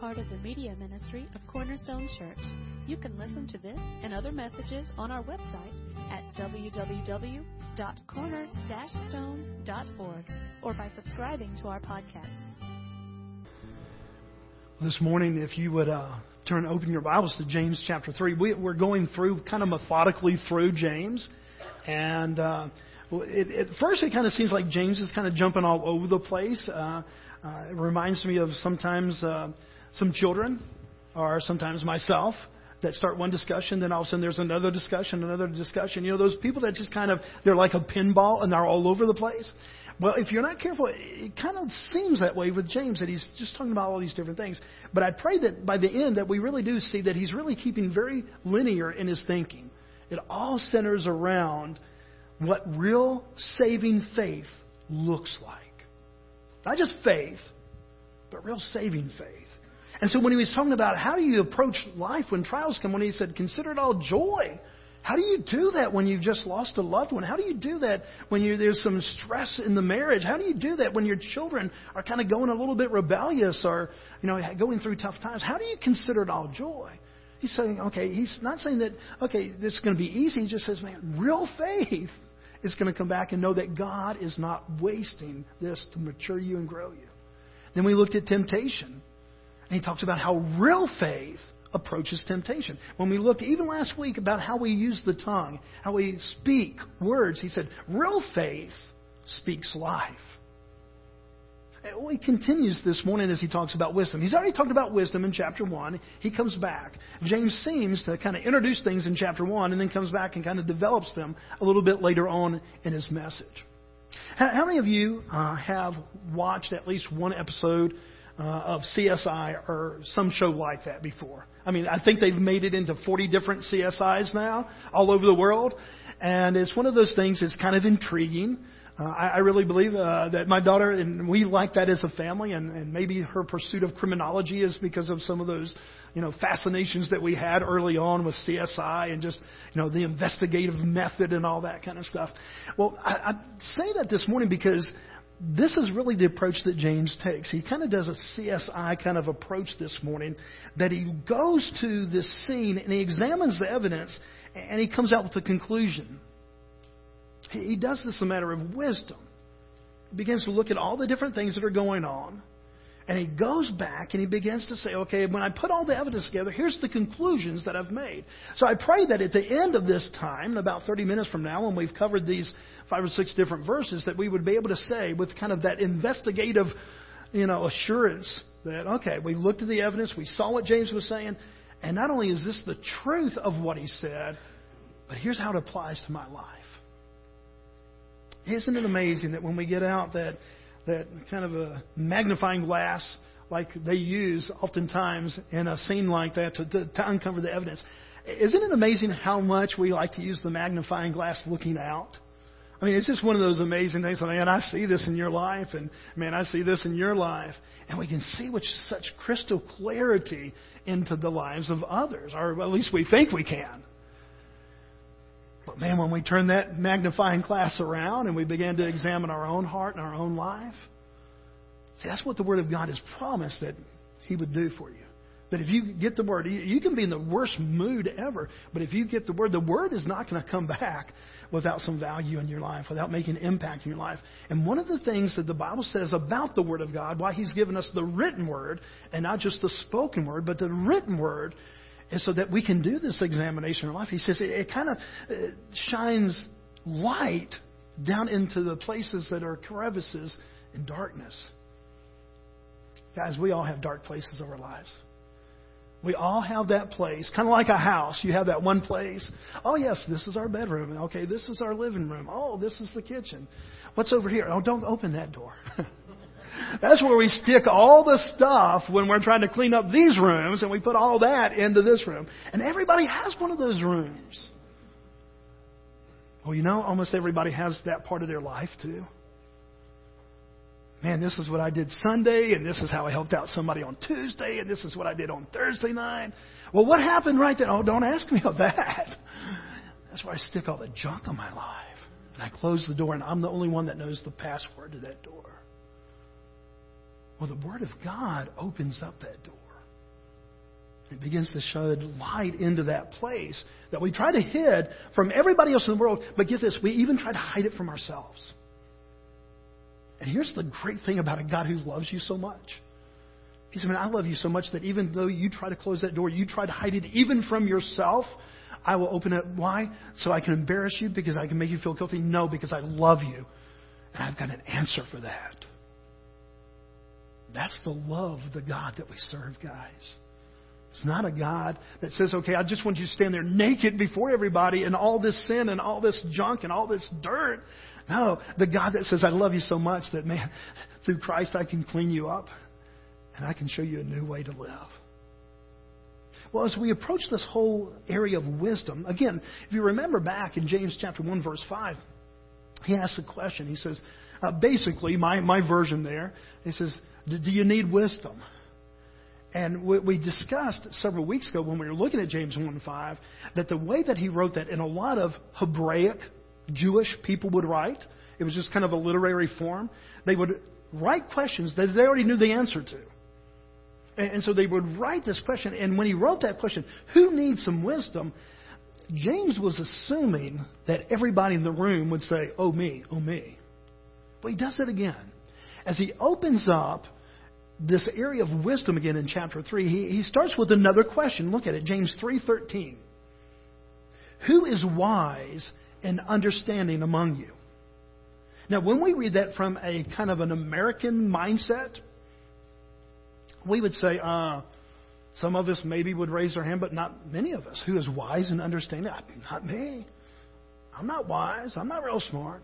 part of the media ministry of Cornerstone Church. You can listen to this and other messages on our website at www.corner-stone.org or by subscribing to our podcast. This morning, if you would uh, turn open your Bibles to James chapter 3, we, are going through kind of methodically through James. And uh, it, at first, it kind of seems like James is kind of jumping all over the place. Uh, uh, it reminds me of sometimes uh, some children, or sometimes myself, that start one discussion, then all of a sudden there's another discussion, another discussion. You know, those people that just kind of, they're like a pinball and they're all over the place. Well, if you're not careful, it kind of seems that way with James, that he's just talking about all these different things. But I pray that by the end that we really do see that he's really keeping very linear in his thinking. It all centers around what real saving faith looks like. Not just faith, but real saving faith. And so when he was talking about how do you approach life when trials come, when he said, consider it all joy. How do you do that when you've just lost a loved one? How do you do that when you, there's some stress in the marriage? How do you do that when your children are kind of going a little bit rebellious or you know going through tough times? How do you consider it all joy? He's saying, okay, he's not saying that, okay, this is going to be easy. He just says, man, real faith is going to come back and know that God is not wasting this to mature you and grow you. Then we looked at temptation. And he talks about how real faith approaches temptation. When we looked even last week about how we use the tongue, how we speak words, he said, real faith speaks life. Well, he continues this morning as he talks about wisdom. He's already talked about wisdom in chapter 1. He comes back. James seems to kind of introduce things in chapter 1 and then comes back and kind of develops them a little bit later on in his message. How, many of you uh, have watched at least one episode uh, of CSI or some show like that before? I mean, I think they've made it into 40 different CSIs now all over the world. And it's one of those things that's kind of intriguing. Uh, I, I really believe uh, that my daughter and we like that as a family, and, and maybe her pursuit of criminology is because of some of those, you know, fascinations that we had early on with CSI and just, you know, the investigative method and all that kind of stuff. Well, I, I say that this morning because this is really the approach that James takes. He kind of does a CSI kind of approach this morning, that he goes to this scene and he examines the evidence and he comes out with a conclusion. He does this a matter of wisdom. He begins to look at all the different things that are going on. And he goes back and he begins to say, okay, when I put all the evidence together, here's the conclusions that I've made. So I pray that at the end of this time, about 30 minutes from now, when we've covered these five or six different verses, that we would be able to say with kind of that investigative, you know, assurance that, okay, we looked at the evidence, we saw what James was saying, and not only is this the truth of what he said, but here's how it applies to my life. Isn't it amazing that when we get out that that kind of a magnifying glass like they use oftentimes in a scene like that to, to, to uncover the evidence, isn't it amazing how much we like to use the magnifying glass looking out? I mean, it's just one of those amazing things. Man, I see this in your life, and man, I see this in your life, and we can see with such crystal clarity into the lives of others, or at least we think we can. But man, when we turn that magnifying glass around and we begin to examine our own heart and our own life, see, that's what the Word of God has promised that He would do for you. That if you get the Word, you can be in the worst mood ever, but if you get the Word, the Word is not going to come back without some value in your life, without making an impact in your life. And one of the things that the Bible says about the Word of God, why He's given us the written Word, and not just the spoken Word, but the written Word, and so that we can do this examination of life. He says it, it kind of uh, shines light down into the places that are crevices and darkness. Guys, we all have dark places of our lives. We all have that place, kind of like a house. You have that one place. Oh, yes, this is our bedroom. Okay, this is our living room. Oh, this is the kitchen. What's over here? Oh, don't open that door. That's where we stick all the stuff when we're trying to clean up these rooms, and we put all that into this room. And everybody has one of those rooms. Well, you know, almost everybody has that part of their life, too. Man, this is what I did Sunday, and this is how I helped out somebody on Tuesday, and this is what I did on Thursday night. Well, what happened right then? Oh, don't ask me about that. That's where I stick all the junk in my life. And I close the door, and I'm the only one that knows the password to that door. Well, the Word of God opens up that door. It begins to shed light into that place that we try to hide from everybody else in the world. But get this, we even try to hide it from ourselves. And here's the great thing about a God who loves you so much. He said, Man, I love you so much that even though you try to close that door, you try to hide it even from yourself, I will open it. Why? So I can embarrass you because I can make you feel guilty? No, because I love you. And I've got an answer for that. That's the love of the God that we serve, guys. It's not a God that says, okay, I just want you to stand there naked before everybody and all this sin and all this junk and all this dirt. No, the God that says, I love you so much that, man, through Christ I can clean you up and I can show you a new way to live. Well, as we approach this whole area of wisdom, again, if you remember back in James chapter 1, verse 5, he asks a question. He says, uh, basically, my, my version there, he says, Do you need wisdom? And we discussed several weeks ago when we were looking at James 1 5 that the way that he wrote that in a lot of Hebraic Jewish people would write, it was just kind of a literary form. They would write questions that they already knew the answer to. And so they would write this question. And when he wrote that question, who needs some wisdom? James was assuming that everybody in the room would say, Oh, me, oh, me. But he does it again. As he opens up this area of wisdom again in chapter 3, he, he starts with another question. Look at it, James 3:13. Who is wise and understanding among you? Now, when we read that from a kind of an American mindset, we would say, uh, some of us maybe would raise our hand, but not many of us. Who is wise and understanding? Not me. I'm not wise. I'm not real smart.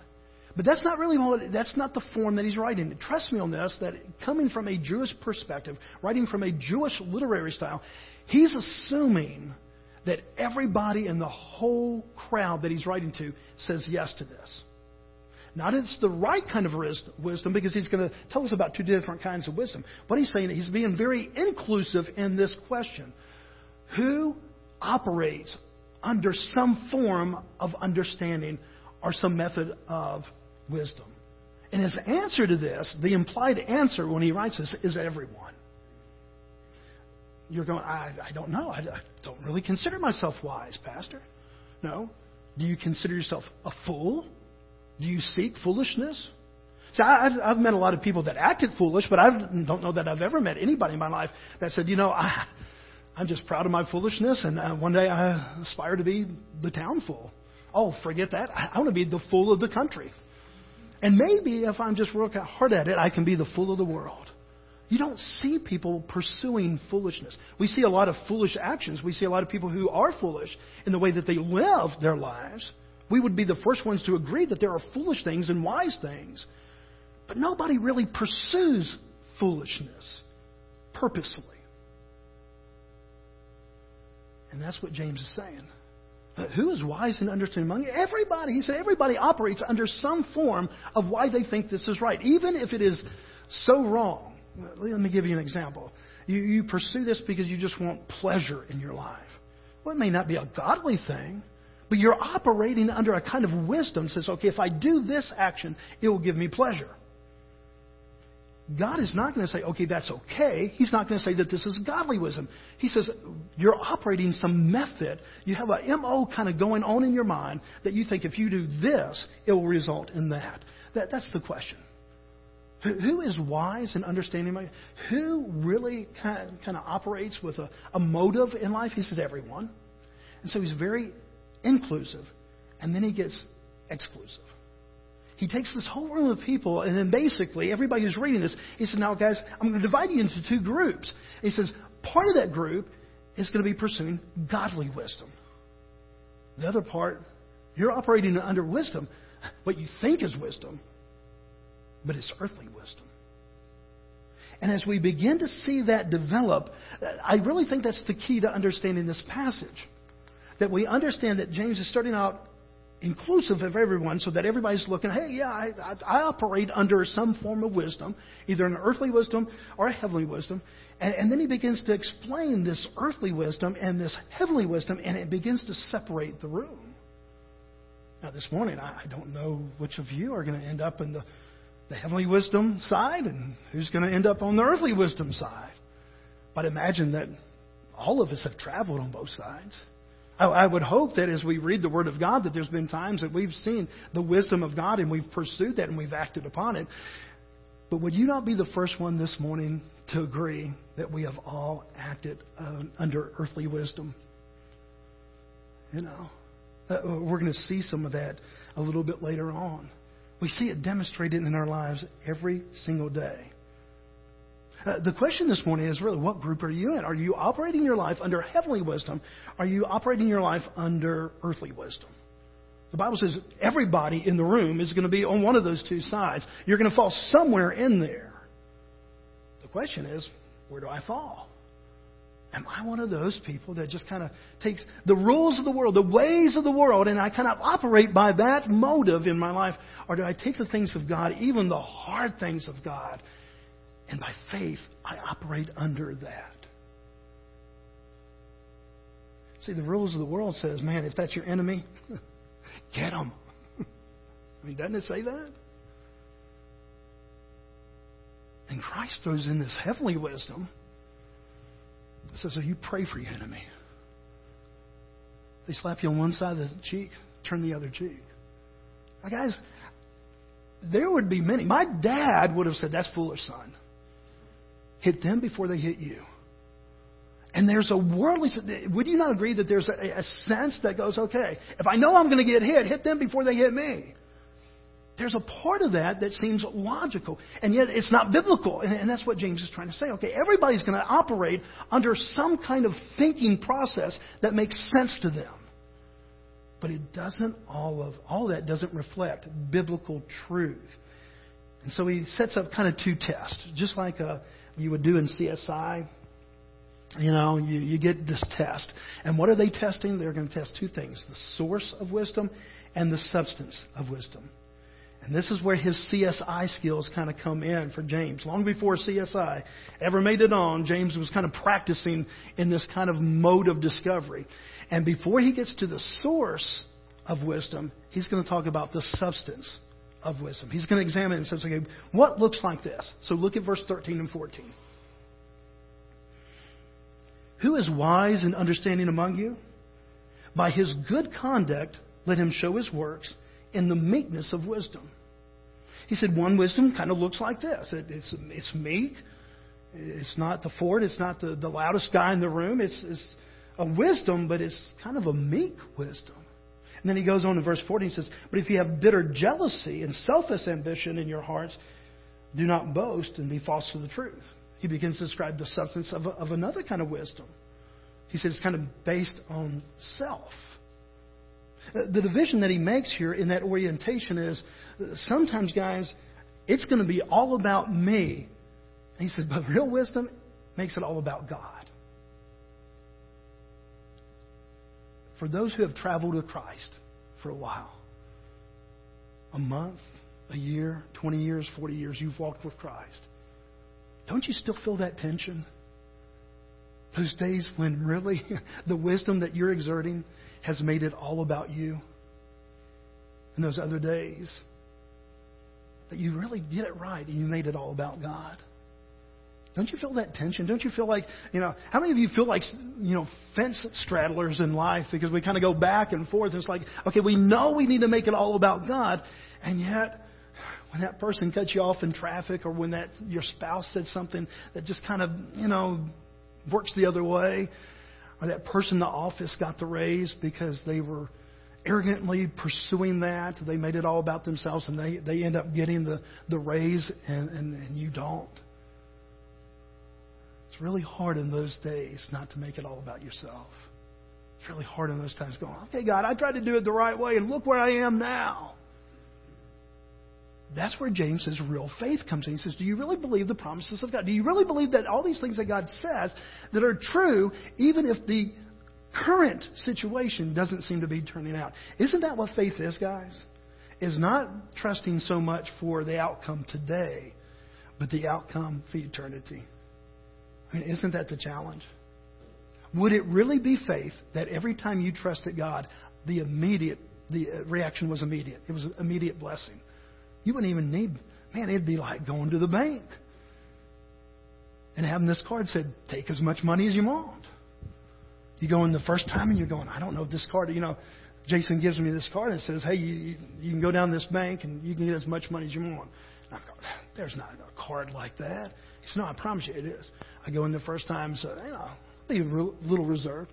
But that's not really all, that's not the form that he's writing. Trust me on this, that coming from a Jewish perspective, writing from a Jewish literary style, he's assuming that everybody in the whole crowd that he's writing to says yes to this. Not it's the right kind of wisdom, because he's going to tell us about two different kinds of wisdom. But he's saying he's being very inclusive in this question. Who operates under some form of understanding or some method of wisdom. And his answer to this, the implied answer when he writes this, is everyone. You're going, I, I don't know. I, I don't really consider myself wise, Pastor. No. Do you consider yourself a fool? Do you seek foolishness? See, I've, I've met a lot of people that acted foolish, but I don't know that I've ever met anybody in my life that said, you know, I, I'm just proud of my foolishness, and uh, one day I aspire to be the town fool. Oh, forget that. I, I want to be the fool of the country. And maybe if I'm just working hard at it, I can be the fool of the world. You don't see people pursuing foolishness. We see a lot of foolish actions. We see a lot of people who are foolish in the way that they live their lives. We would be the first ones to agree that there are foolish things and wise things. But nobody really pursues foolishness purposely. And that's what James is saying. Who is wise and understanding among you? Everybody. He said everybody operates under some form of why they think this is right, even if it is so wrong. Let me give you an example. You, you pursue this because you just want pleasure in your life. Well, it may not be a godly thing, but you're operating under a kind of wisdom that says, okay, if I do this action, it will give me pleasure. God is not going to say, okay, that's okay. He's not going to say that this is godly wisdom. He says, you're operating some method. You have a MO kind of going on in your mind that you think if you do this, it will result in that. that that's the question. Who is wise and understanding? Who really kind of, kind of operates with a, a motive in life? He says, everyone. And so he's very inclusive. And then he gets exclusive he takes this whole room of people, and then basically everybody who's reading this, he says, Now, guys, I'm going to divide you into two groups. He says, Part of that group is going to be pursuing godly wisdom. The other part, you're operating under wisdom, what you think is wisdom, but it's earthly wisdom. And as we begin to see that develop, I really think that's the key to understanding this passage. That we understand that James is starting out inclusive of everyone so that everybody's looking, hey, yeah, I, I, I, operate under some form of wisdom, either an earthly wisdom or a heavenly wisdom. And, and then he begins to explain this earthly wisdom and this heavenly wisdom, and it begins to separate the room. Now, this morning, I, I don't know which of you are going to end up in the, the heavenly wisdom side and who's going to end up on the earthly wisdom side. But imagine that all of us have traveled on both sides. I, would hope that as we read the Word of God, that there's been times that we've seen the wisdom of God and we've pursued that and we've acted upon it. But would you not be the first one this morning to agree that we have all acted uh, under earthly wisdom? You know, uh, we're going to see some of that a little bit later on. We see it demonstrated in our lives every single day. Uh, the question this morning is really what group are you in? Are you operating your life under heavenly wisdom? Are you operating your life under earthly wisdom? The Bible says everybody in the room is going to be on one of those two sides. You're going to fall somewhere in there. The question is, where do I fall? Am I one of those people that just kind of takes the rules of the world, the ways of the world, and I kind of operate by that motive in my life? Or do I take the things of God, even the hard things of God, and by faith, I operate under that. See, the rules of the world says, man, if that's your enemy, get them. I mean, doesn't it say that? And Christ throws in this heavenly wisdom. Says, so you pray for your enemy. They slap you on one side of the cheek, turn the other cheek. Now, guys, there would be many. My dad would have said, that's foolish, son. Hit them before they hit you. And there's a worldly, would you not agree that there's a, a sense that goes, okay, if I know I'm going to get hit, hit them before they hit me. There's a part of that that seems logical, and yet it's not biblical. And, and that's what James is trying to say. Okay, everybody's going to operate under some kind of thinking process that makes sense to them. But it doesn't all of all that doesn't reflect biblical truth. And so he sets up kind of two tests, just like a, you would do in CSI. You know, you, you get this test. And what are they testing? They're going to test two things the source of wisdom and the substance of wisdom. And this is where his CSI skills kind of come in for James. Long before CSI ever made it on, James was kind of practicing in this kind of mode of discovery. And before he gets to the source of wisdom, he's going to talk about the substance of wisdom. He's going to examine it and says, okay, what looks like this? So look at verse 13 and 14. Who is wise and understanding among you? By his good conduct, let him show his works in the meekness of wisdom. He said, one wisdom kind of looks like this it, it's, it's meek. It's not the Ford, it's not the, the loudest guy in the room. It's, it's a wisdom, but it's kind of a meek wisdom. And then he goes on in verse 14 and says, But if you have bitter jealousy and selfish ambition in your hearts, do not boast and be false to the truth. He begins to describe the substance of, of another kind of wisdom. He says it's kind of based on self. Uh, the division that he makes here in that orientation is sometimes, guys, it's going to be all about me. He says, but real wisdom makes it all about God. For those who have traveled with Christ for a while, a month, a year, 20 years, 40 years, you've walked with Christ. Don't you still feel that tension? Those days when really the wisdom that you're exerting has made it all about you. And those other days that you really did it right and you made it all about God. Don't you feel that tension? Don't you feel like, you know, how many of you feel like, you know, fence straddlers in life because we kind of go back and forth? It's like, okay, we know we need to make it all about God, and yet when that person cuts you off in traffic or when that your spouse said something that just kind of, you know, works the other way, or that person in the office got the raise because they were arrogantly pursuing that, they made it all about themselves and they, they end up getting the, the raise and, and, and you don't. It's really hard in those days not to make it all about yourself. It's really hard in those times going, okay, God, I tried to do it the right way, and look where I am now. That's where James says real faith comes in. He says, Do you really believe the promises of God? Do you really believe that all these things that God says that are true, even if the current situation doesn't seem to be turning out? Isn't that what faith is, guys? Is not trusting so much for the outcome today, but the outcome for eternity. Isn't that the challenge? Would it really be faith that every time you trusted God, the immediate the uh, reaction was immediate? It was an immediate blessing. You wouldn't even need, man, it'd be like going to the bank and having this card said, take as much money as you want. You go in the first time and you're going, I don't know this card. You know, Jason gives me this card and says, Hey, you, you can go down this bank and you can get as much money as you want. And I go, There's not a card like that. He said, No, I promise you it is. I go in the first time, and so you know, be a little reserved.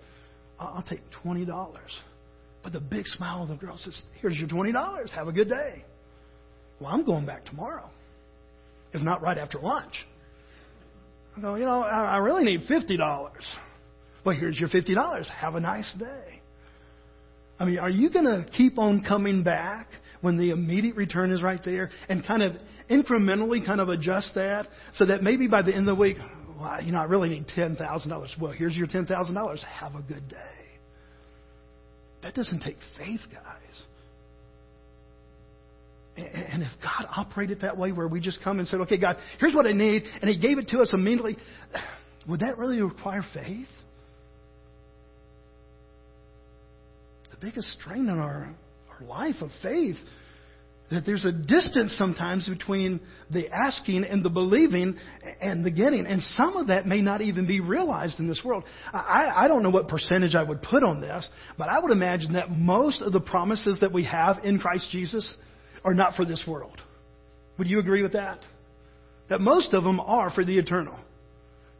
I'll take twenty dollars. But the big smile of the girl says, Here's your twenty dollars. Have a good day. Well, I'm going back tomorrow. If not right after lunch. I go, you know, I really need fifty dollars. Well, here's your fifty dollars. Have a nice day. I mean, are you going to keep on coming back when the immediate return is right there and kind of incrementally kind of adjust that so that maybe by the end of the week, well, you know, I really need $10,000. Well, here's your $10,000. Have a good day. That doesn't take faith, guys. And if God operated that way, where we just come and said, okay, God, here's what I need, and He gave it to us immediately, would that really require faith? The biggest strain in our, our life of faith that there's a distance sometimes between the asking and the believing and the getting. And some of that may not even be realized in this world. I, I don't know what percentage I would put on this, but I would imagine that most of the promises that we have in Christ Jesus are not for this world. Would you agree with that? That most of them are for the eternal.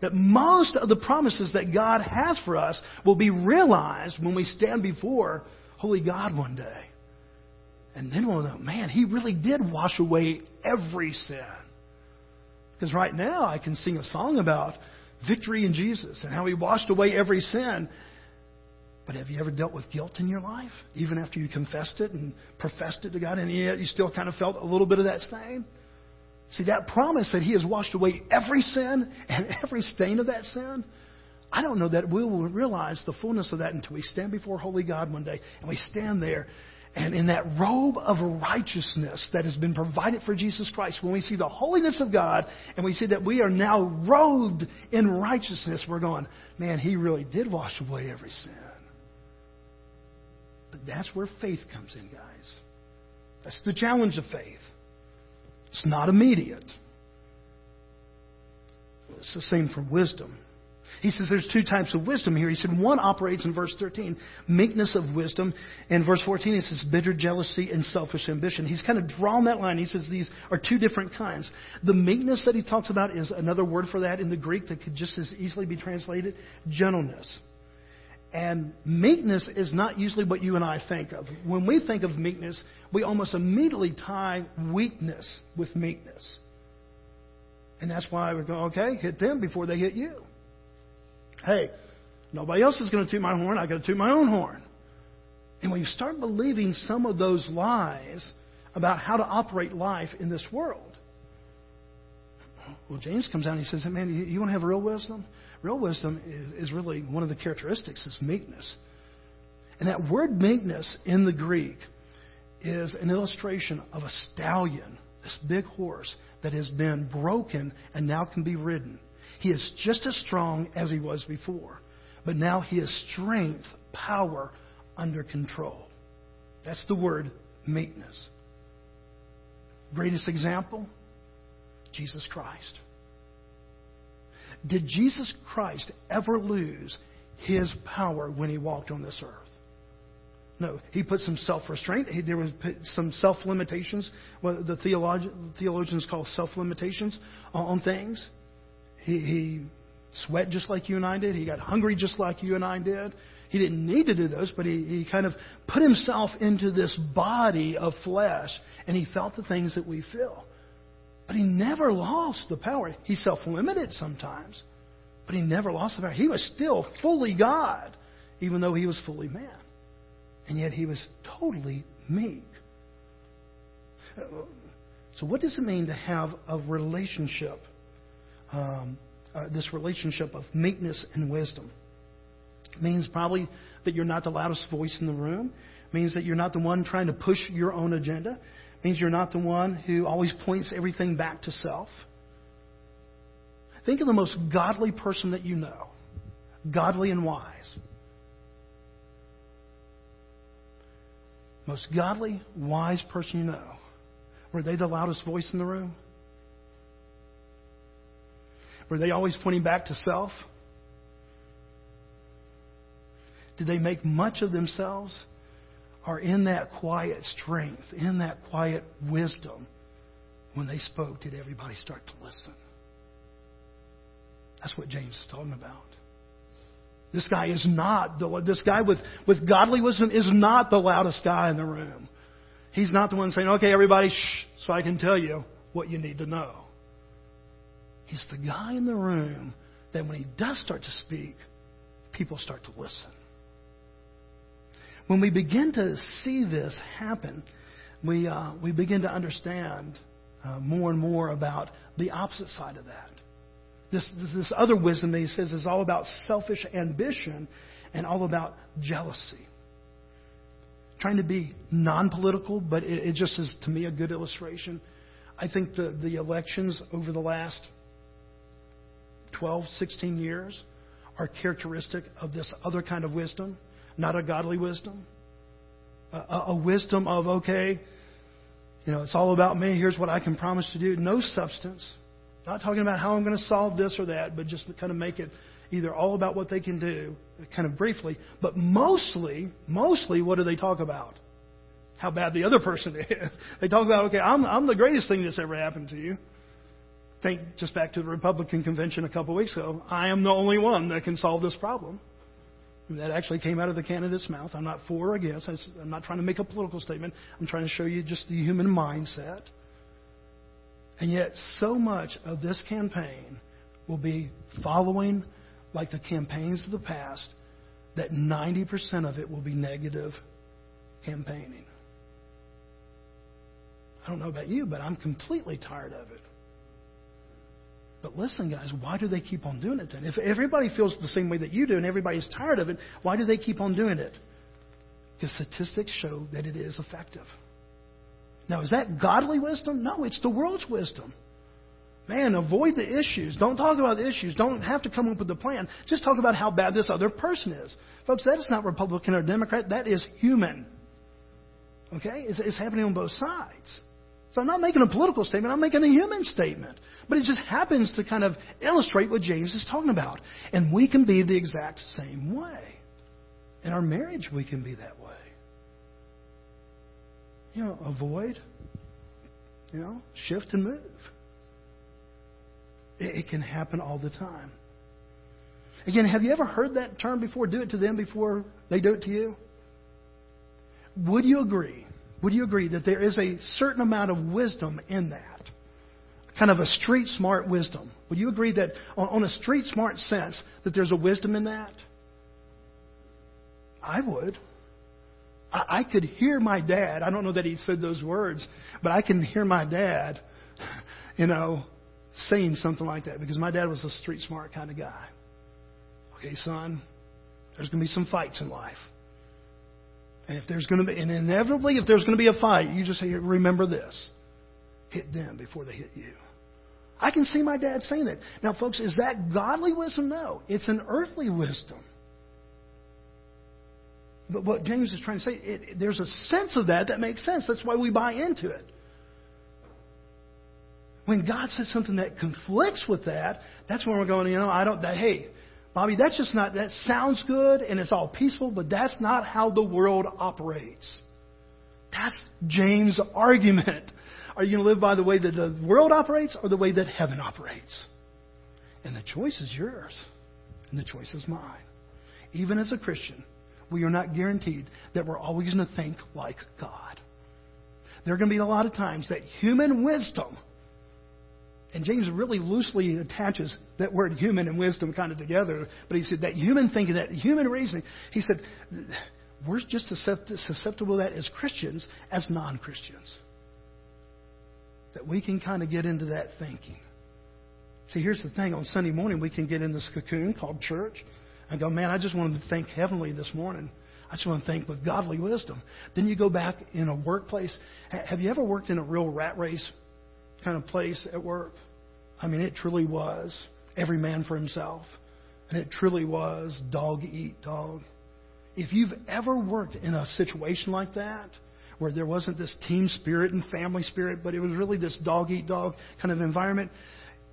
That most of the promises that God has for us will be realized when we stand before Holy God one day. And then we'll know, man, He really did wash away every sin. Because right now I can sing a song about victory in Jesus and how He washed away every sin. But have you ever dealt with guilt in your life? Even after you confessed it and professed it to God, and yet you still kind of felt a little bit of that stain? See, that promise that He has washed away every sin and every stain of that sin, I don't know that we will realize the fullness of that until we stand before Holy God one day and we stand there and in that robe of righteousness that has been provided for Jesus Christ, when we see the holiness of God and we see that we are now robed in righteousness, we're going, man, He really did wash away every sin. But that's where faith comes in, guys. That's the challenge of faith. It's not immediate. It's the same for wisdom. He says there's two types of wisdom here. He said one operates in verse 13, meekness of wisdom. In verse 14, he says bitter jealousy and selfish ambition. He's kind of drawn that line. He says these are two different kinds. The meekness that he talks about is another word for that in the Greek that could just as easily be translated gentleness. And meekness is not usually what you and I think of. When we think of meekness, we almost immediately tie weakness with meekness. And that's why we go, okay, hit them before they hit you. Hey, nobody else is going to toot my horn. I got to toot my own horn. And when you start believing some of those lies about how to operate life in this world, well, James comes out and he says, Man, you, you want to have real wisdom? Real wisdom is, is really one of the characteristics is meekness. And that word meekness in the Greek is an illustration of a stallion, this big horse that has been broken and now can be ridden. He is just as strong as he was before, but now he has strength, power under control. That's the word meekness. Greatest example Jesus Christ. Did Jesus Christ ever lose his power when he walked on this earth? No, he put some self restraint. There was some self limitations, what the theologians call self limitations on things. He, he sweat just like you and I did. He got hungry just like you and I did. He didn't need to do those, but he, he kind of put himself into this body of flesh, and he felt the things that we feel. But he never lost the power. He self limited sometimes, but he never lost the power. He was still fully God, even though he was fully man. And yet he was totally meek. So, what does it mean to have a relationship um, uh, this relationship of meekness and wisdom. It means probably that you're not the loudest voice in the room. It means that you're not the one trying to push your own agenda. It means you're not the one who always points everything back to self. Think of the most godly person that you know, godly and wise. Most godly, wise person you know. Were they the loudest voice in the room? Were they always pointing back to self? Did they make much of themselves? Or in that quiet strength, in that quiet wisdom, when they spoke, did everybody start to listen? That's what James is talking about. This guy is not the this guy with, with godly wisdom is not the loudest guy in the room. He's not the one saying, "Okay, everybody, shh," so I can tell you what you need to know. He's the guy in the room that when he does start to speak, people start to listen. When we begin to see this happen, we, uh, we begin to understand uh, more and more about the opposite side of that. This, this, this other wisdom that he says is all about selfish ambition and all about jealousy. Trying to be non political, but it, it just is, to me, a good illustration. I think the, the elections over the last 12, 16 years are characteristic of this other kind of wisdom, not a godly wisdom. A, a, wisdom of, okay, you know, it's all about me. Here's what I can promise to do. No substance. Not talking about how I'm going to solve this or that, but just kind of make it either all about what they can do, kind of briefly, but mostly, mostly, what do they talk about? How bad the other person is. They talk about, okay, I'm, I'm the greatest thing that's ever happened to you think just back to the Republican convention a couple weeks ago. I am the only one that can solve this problem. And that actually came out of the candidate's mouth. I'm not for or against. I'm not trying to make a political statement. I'm trying to show you just the human mindset. And yet, so much of this campaign will be following like the campaigns of the past, that 90% of it will be negative campaigning. I don't know about you, but I'm completely tired of it. But listen, guys, why do they keep on doing it then? If everybody feels the same way that you do and everybody's tired of it, why do they keep on doing it? Because statistics show that it is effective. Now, is that godly wisdom? No, it's the world's wisdom. Man, avoid the issues. Don't talk about the issues. Don't have to come up with a plan. Just talk about how bad this other person is. Folks, that is not Republican or Democrat. That is human. Okay? It's, it's happening on both sides. So I'm not making a political statement, I'm making a human statement. But it just happens to kind of illustrate what James is talking about. And we can be the exact same way. In our marriage, we can be that way. You know, avoid, you know, shift and move. It, it can happen all the time. Again, have you ever heard that term before? Do it to them before they do it to you? Would you agree would you agree that there is a certain amount of wisdom in that? Kind of a street smart wisdom. Would you agree that on, on a street smart sense that there's a wisdom in that? I would. I, I could hear my dad. I don't know that he said those words, but I can hear my dad, you know, saying something like that because my dad was a street smart kind of guy. Okay, son, there's going to be some fights in life. And if there's going to be, and inevitably, if there's going to be a fight, you just say, remember this hit them before they hit you. I can see my dad saying that. Now, folks, is that godly wisdom? No. It's an earthly wisdom. But what James is trying to say, it, there's a sense of that that makes sense. That's why we buy into it. When God says something that conflicts with that, that's when we're going, you know, I don't, that, hey, Bobby, that's just not, that sounds good and it's all peaceful, but that's not how the world operates. That's James' argument. Are you going to live by the way that the world operates or the way that heaven operates? And the choice is yours, and the choice is mine. Even as a Christian, we are not guaranteed that we're always going to think like God. There are going to be a lot of times that human wisdom and James really loosely attaches that word human and wisdom kind of together. But he said that human thinking, that human reasoning, he said, we're just as susceptible to that as Christians as non Christians. That we can kind of get into that thinking. See, here's the thing on Sunday morning, we can get in this cocoon called church and go, man, I just wanted to think heavenly this morning. I just want to think with godly wisdom. Then you go back in a workplace. Have you ever worked in a real rat race kind of place at work. I mean, it truly was every man for himself. And it truly was dog eat dog. If you've ever worked in a situation like that, where there wasn't this team spirit and family spirit, but it was really this dog eat dog kind of environment,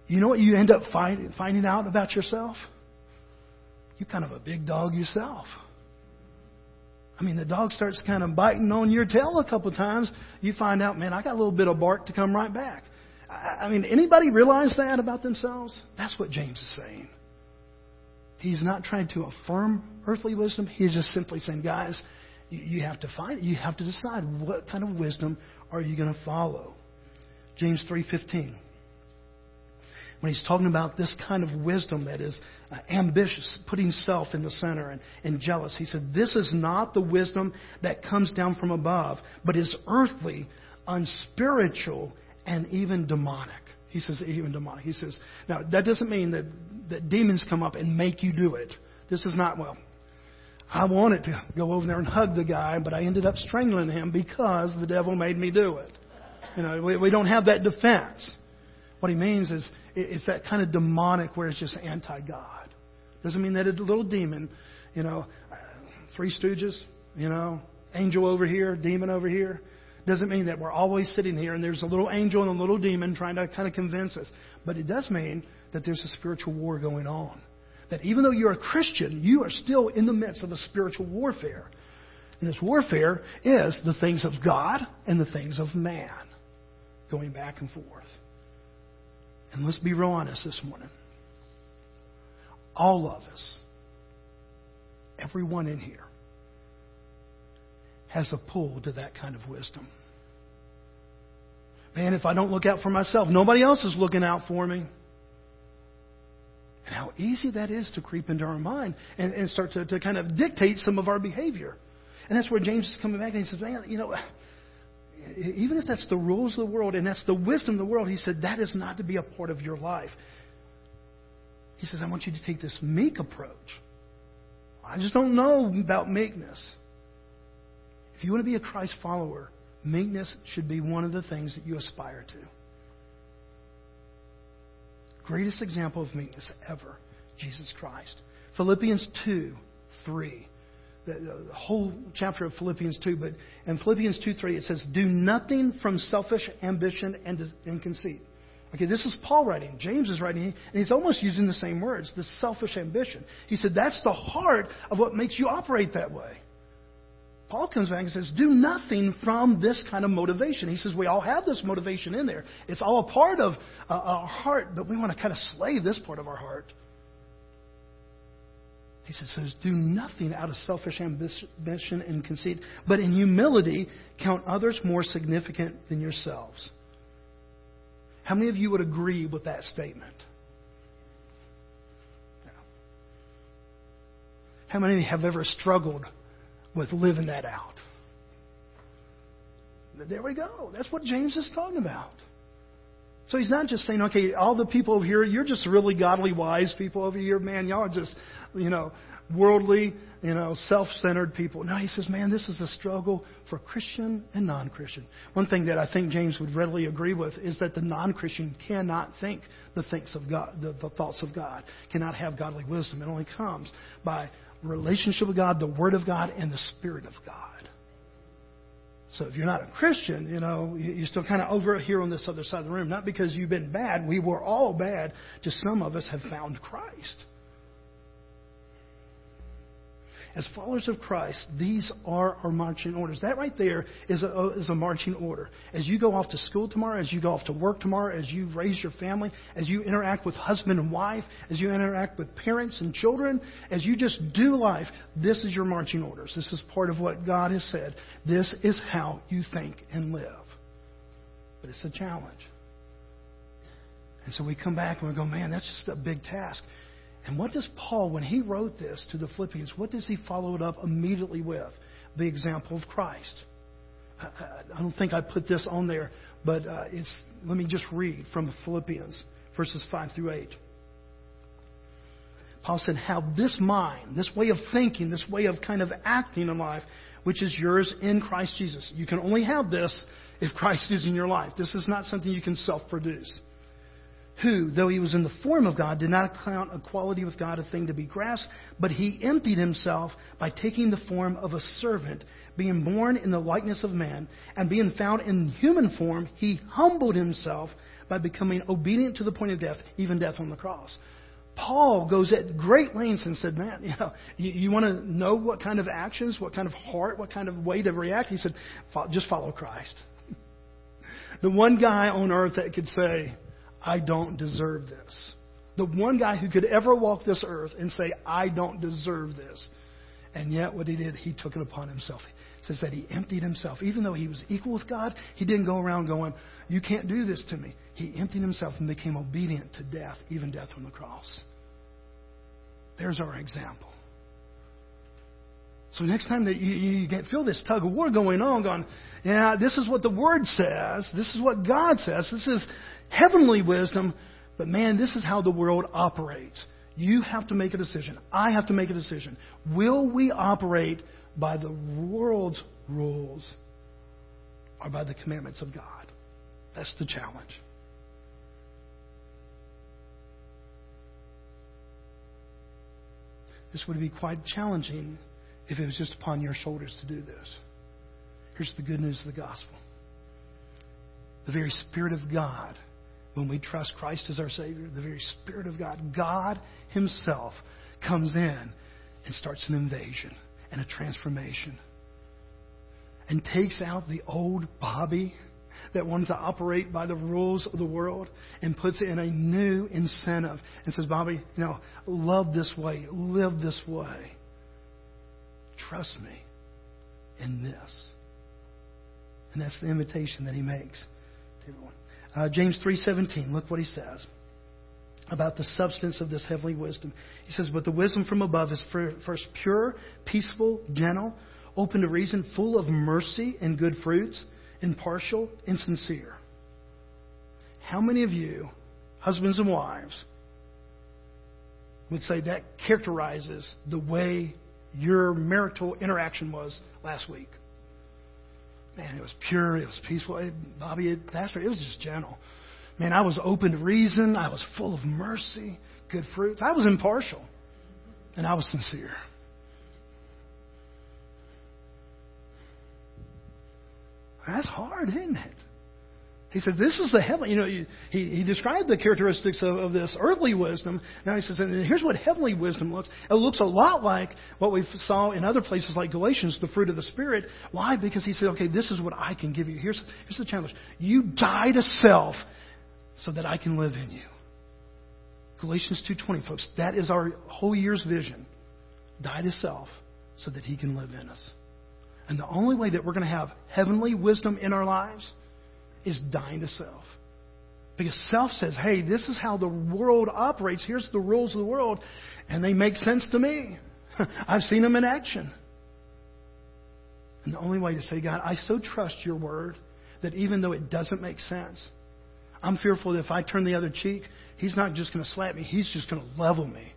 you know what you end up find, finding out about yourself? You're kind of a big dog yourself. I mean, the dog starts kind of biting on your tail a couple of times. You find out, man, I got a little bit of bark to come right back. I mean, anybody realize that about themselves? That's what James is saying. He's not trying to affirm earthly wisdom. He's just simply saying, guys, you have to find. You have to decide what kind of wisdom are you going to follow. James 3:15. When he's talking about this kind of wisdom that is uh, ambitious, putting self in the center and, and jealous, he said, This is not the wisdom that comes down from above, but is earthly, unspiritual, and even demonic. He says, even demonic. He says, now that doesn't mean that, that demons come up and make you do it. This is not, well, I wanted to go over there and hug the guy, but I ended up strangling him because the devil made me do it. You know, we, we don't have that defense. What he means is it's that kind of demonic where it's just anti-God. Doesn't mean that a little demon, you know, uh, three stooges, you know, angel over here, demon over here. Doesn't mean that we're always sitting here and there's a little angel and a little demon trying to kind of convince us. But it does mean that there's a spiritual war going on. That even though you're a Christian, you are still in the midst of a spiritual warfare. And this warfare is the things of God and the things of man going back and forth. And let's be real honest this morning. All of us, everyone in here, has a pull to that kind of wisdom. Man, if I don't look out for myself, nobody else is looking out for me. And how easy that is to creep into our mind and, and start to, to kind of dictate some of our behavior. And that's where James is coming back and he says, Man, you know, even if that's the rules of the world and that's the wisdom of the world, he said, that is not to be a part of your life. He says, I want you to take this meek approach. I just don't know about meekness. If you want to be a Christ follower, meekness should be one of the things that you aspire to. Greatest example of meekness ever, Jesus Christ. Philippians 2 3 the, the whole chapter of Philippians 2, but in Philippians 2 3, it says, Do nothing from selfish ambition and, and conceit. Okay, this is Paul writing. James is writing, and he's almost using the same words, the selfish ambition. He said that's the heart of what makes you operate that way. Paul comes back and says, do nothing from this kind of motivation. He says, we all have this motivation in there. It's all a part of uh, our heart, but we want to kind of slay this part of our heart. He says, Do nothing out of selfish ambition and conceit, but in humility count others more significant than yourselves. How many of you would agree with that statement? How many have ever struggled with living that out? There we go. That's what James is talking about. So he's not just saying, okay, all the people over here, you're just really godly, wise people over here. Man, y'all are just, you know, worldly, you know, self-centered people. No, he says, man, this is a struggle for Christian and non-Christian. One thing that I think James would readily agree with is that the non-Christian cannot think the things of God, the, the thoughts of God, cannot have godly wisdom. It only comes by relationship with God, the Word of God, and the Spirit of God. So if you're not a Christian, you know, you're still kind of over here on this other side of the room. Not because you've been bad. We were all bad. Just some of us have found Christ. As followers of Christ, these are our marching orders. That right there is a, is a marching order. As you go off to school tomorrow, as you go off to work tomorrow, as you raise your family, as you interact with husband and wife, as you interact with parents and children, as you just do life, this is your marching orders. This is part of what God has said. This is how you think and live. But it's a challenge. And so we come back and we go, man, that's just a big task. And what does Paul, when he wrote this to the Philippians, what does he follow it up immediately with? The example of Christ. I, I don't think I put this on there, but uh, it's, let me just read from Philippians, verses 5 through 8. Paul said, Have this mind, this way of thinking, this way of kind of acting in life, which is yours in Christ Jesus. You can only have this if Christ is in your life. This is not something you can self produce who, though he was in the form of God, did not count equality with God a thing to be grasped, but he emptied himself by taking the form of a servant, being born in the likeness of man, and being found in human form, he humbled himself by becoming obedient to the point of death, even death on the cross. Paul goes at great lengths and said, Man, you know, you, you want to know what kind of actions, what kind of heart, what kind of way to react? He said, Just follow Christ. the one guy on earth that could say, I don't deserve this. The one guy who could ever walk this earth and say, I don't deserve this. And yet, what he did, he took it upon himself. It says that he emptied himself. Even though he was equal with God, he didn't go around going, You can't do this to me. He emptied himself and became obedient to death, even death on the cross. There's our example. So next time that you, you get, feel this tug of war going on, going, yeah, this is what the Word says. This is what God says. This is heavenly wisdom. But man, this is how the world operates. You have to make a decision. I have to make a decision. Will we operate by the world's rules or by the commandments of God? That's the challenge. This would be quite challenging if it was just upon your shoulders to do this. Here's the good news of the gospel the very Spirit of God, when we trust Christ as our Savior, the very Spirit of God, God Himself, comes in and starts an invasion and a transformation and takes out the old Bobby that wanted to operate by the rules of the world and puts in a new incentive and says, Bobby, you know, love this way, live this way. Trust me in this. And that's the invitation that he makes to everyone. Uh, James 3.17, look what he says about the substance of this heavenly wisdom. He says, But the wisdom from above is first pure, peaceful, gentle, open to reason, full of mercy and good fruits, impartial, and sincere. How many of you, husbands and wives, would say that characterizes the way your marital interaction was last week? Man, it was pure, it was peaceful. Bobby, it, Pastor, it was just gentle. Man, I was open to reason. I was full of mercy, good fruits. I was impartial, and I was sincere. That's hard, isn't it? He said, This is the heavenly. You know, he, he described the characteristics of, of this earthly wisdom. Now he says, and here's what heavenly wisdom looks. It looks a lot like what we saw in other places like Galatians, the fruit of the Spirit. Why? Because he said, Okay, this is what I can give you. Here's, here's the challenge. You die to self so that I can live in you. Galatians 2.20, folks. That is our whole year's vision. Die to self so that he can live in us. And the only way that we're going to have heavenly wisdom in our lives is dying to self. Because self says, hey, this is how the world operates. Here's the rules of the world. And they make sense to me. I've seen them in action. And the only way to say, God, I so trust your word that even though it doesn't make sense, I'm fearful that if I turn the other cheek, he's not just going to slap me, he's just going to level me.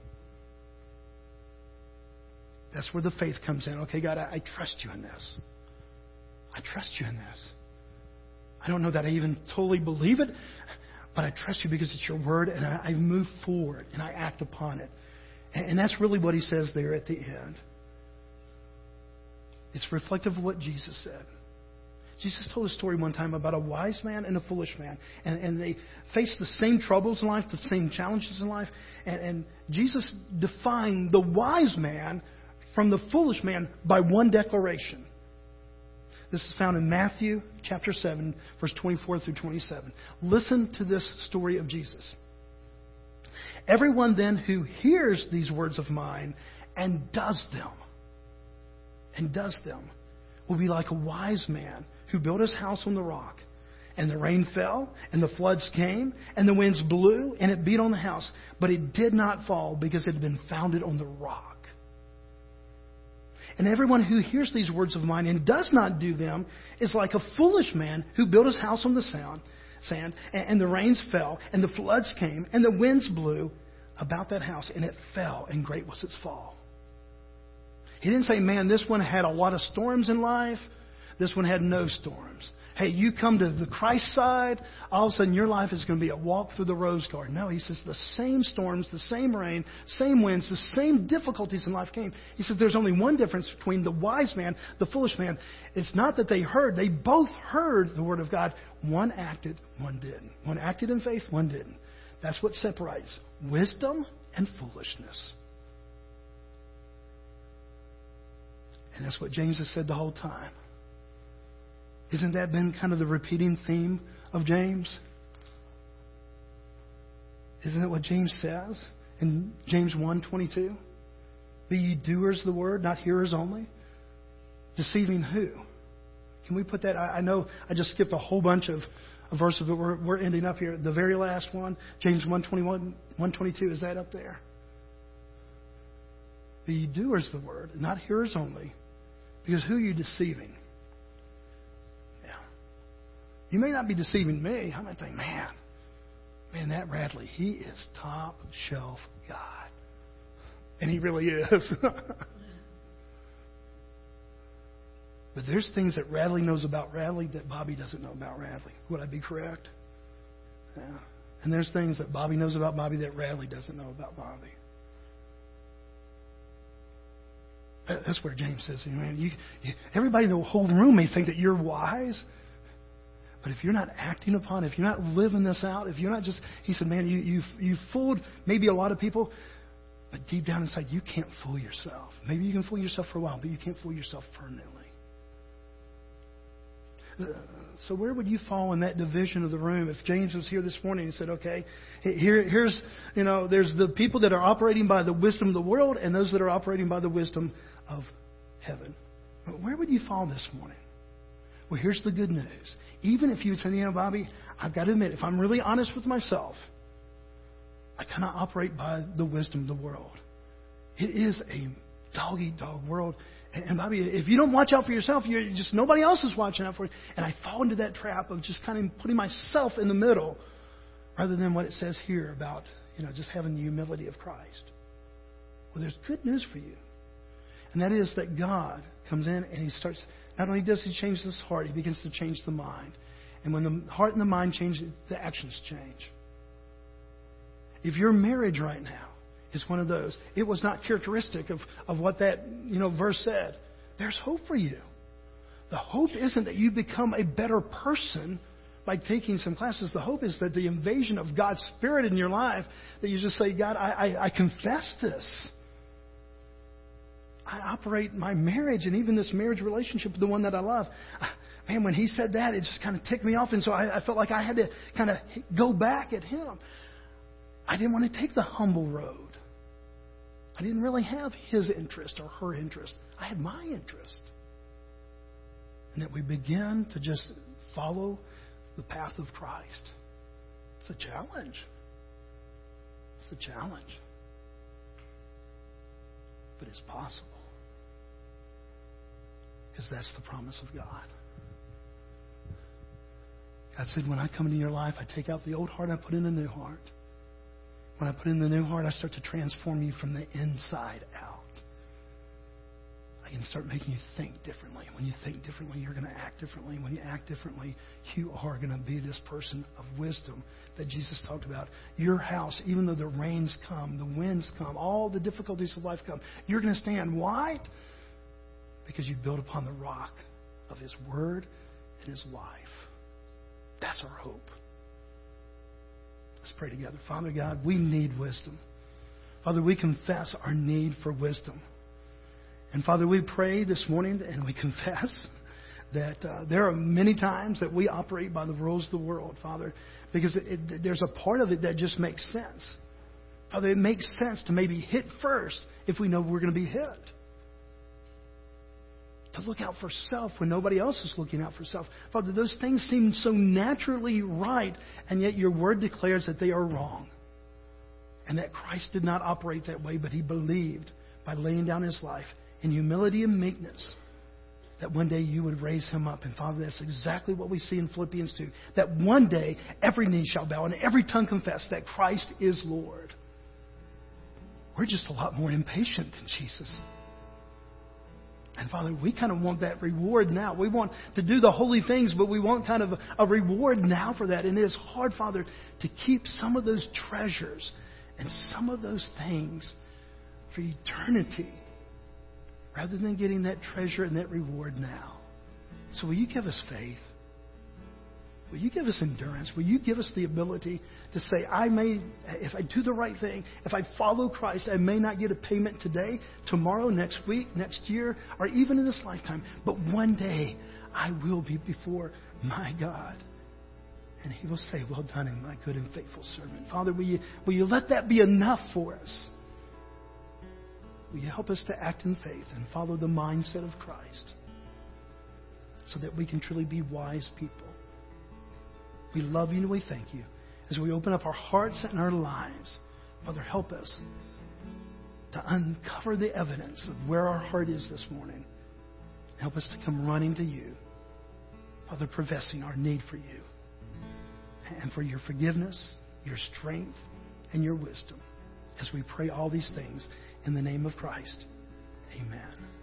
That's where the faith comes in. Okay, God, I, I trust you in this. I trust you in this. I don't know that I even totally believe it, but I trust you because it's your word, and I, I move forward and I act upon it. And, and that's really what he says there at the end. It's reflective of what Jesus said. Jesus told a story one time about a wise man and a foolish man. And, and they faced the same troubles in life, the same challenges in life. And, and Jesus defined the wise man from the foolish man by one declaration. This is found in Matthew chapter 7, verse 24 through 27. Listen to this story of Jesus. Everyone then who hears these words of mine and does them, and does them, will be like a wise man who built his house on the rock. And the rain fell, and the floods came, and the winds blew, and it beat on the house. But it did not fall because it had been founded on the rock. And everyone who hears these words of mine and does not do them is like a foolish man who built his house on the sound, sand, and the rains fell, and the floods came, and the winds blew about that house, and it fell, and great was its fall. He didn't say, man, this one had a lot of storms in life, this one had no storms hey, you come to the Christ side, all of a sudden your life is going to be a walk through the rose garden. No, he says the same storms, the same rain, same winds, the same difficulties in life came. He says there's only one difference between the wise man, the foolish man. It's not that they heard, they both heard the word of God. One acted, one didn't. One acted in faith, one didn't. That's what separates wisdom and foolishness. And that's what James has said the whole time. Isn't that been kind of the repeating theme of James? Isn't that what James says in James 1:22? Be ye doers of the word, not hearers only. Deceiving who? Can we put that? I, I know I just skipped a whole bunch of, of verses, but we're, we're ending up here. The very last one, James 1:21, 122, is that up there? Be ye doers of the word, not hearers only. Because who are you deceiving? You may not be deceiving me. I might think, man, man, that Radley, he is top shelf guy. And he really is. but there's things that Radley knows about Radley that Bobby doesn't know about Radley. Would I be correct? Yeah. And there's things that Bobby knows about Bobby that Radley doesn't know about Bobby. That's where James says, man, you, you, everybody in the whole room may think that you're wise, but if you're not acting upon if you're not living this out, if you're not just, he said, man, you, you, you fooled maybe a lot of people, but deep down inside, you can't fool yourself. Maybe you can fool yourself for a while, but you can't fool yourself permanently. Uh, so where would you fall in that division of the room if James was here this morning and said, okay, here, here's, you know, there's the people that are operating by the wisdom of the world and those that are operating by the wisdom of heaven. Where would you fall this morning? Well, here's the good news. Even if you say, you know, Bobby, I've got to admit, if I'm really honest with myself, I cannot operate by the wisdom of the world. It is a dog eat dog world. And Bobby, if you don't watch out for yourself, you're just nobody else is watching out for you. And I fall into that trap of just kind of putting myself in the middle rather than what it says here about, you know, just having the humility of Christ. Well, there's good news for you. And that is that God comes in and He starts, not only does He change this heart, He begins to change the mind. And when the heart and the mind change, the actions change. If your marriage right now is one of those, it was not characteristic of, of what that you know verse said. There's hope for you. The hope isn't that you become a better person by taking some classes. The hope is that the invasion of God's Spirit in your life, that you just say, God, I, I, I confess this. I operate my marriage and even this marriage relationship the one that I love. Ah, man, when he said that, it just kind of ticked me off. And so I, I felt like I had to kind of go back at him. I didn't want to take the humble road. I didn't really have his interest or her interest. I had my interest. And that we begin to just follow the path of Christ. It's a challenge. It's a challenge. But it's possible. Because that's the promise of God. God said, when I come into your life, I take out the old heart, I put in a new heart. When I put in the new heart, I start to transform you from the inside out. I can start making you think differently. When you think differently, you're going to act differently. When you act differently, you are going to be this person of wisdom that Jesus talked about. Your house, even though the rains come, the winds come, all the difficulties of life come, you're going to stand. Why? Because you build upon the rock of His Word and His life. That's our hope. Let's pray together. Father God, we need wisdom. Father, we confess our need for wisdom. And Father, we pray this morning and we confess that uh, there are many times that we operate by the rules of the world, Father, because it, it, there's a part of it that just makes sense. Father, it makes sense to maybe hit first if we know we're going to be hit to look out for self when nobody else is looking out for self. Father, those things seem so naturally right, and yet your word declares that they are wrong. And that Christ did not operate that way, but he believed by laying down his life in humility and meekness that one day you would raise him up. And Father, that's exactly what we see in Philippians 2. That one day every knee shall bow and every tongue confess that Christ is Lord. We're just a lot more impatient than Jesus. And Father, we kind of want that reward now. We want to do the holy things, but we want kind of a reward now for that. And it is hard, Father, to keep some of those treasures and some of those things for eternity rather than getting that treasure and that reward now. So will you give us faith? Will you give us endurance? Will you give us the ability to say, I may, if I do the right thing, if I follow Christ, I may not get a payment today, tomorrow, next week, next year, or even in this lifetime, but one day I will be before my God. And he will say, Well done, my good and faithful servant. Father, will you, will you let that be enough for us? Will you help us to act in faith and follow the mindset of Christ so that we can truly be wise people? We love you and we thank you. As we open up our hearts and our lives, Father, help us to uncover the evidence of where our heart is this morning. Help us to come running to you, Father, professing our need for you and for your forgiveness, your strength, and your wisdom. As we pray all these things in the name of Christ. Amen.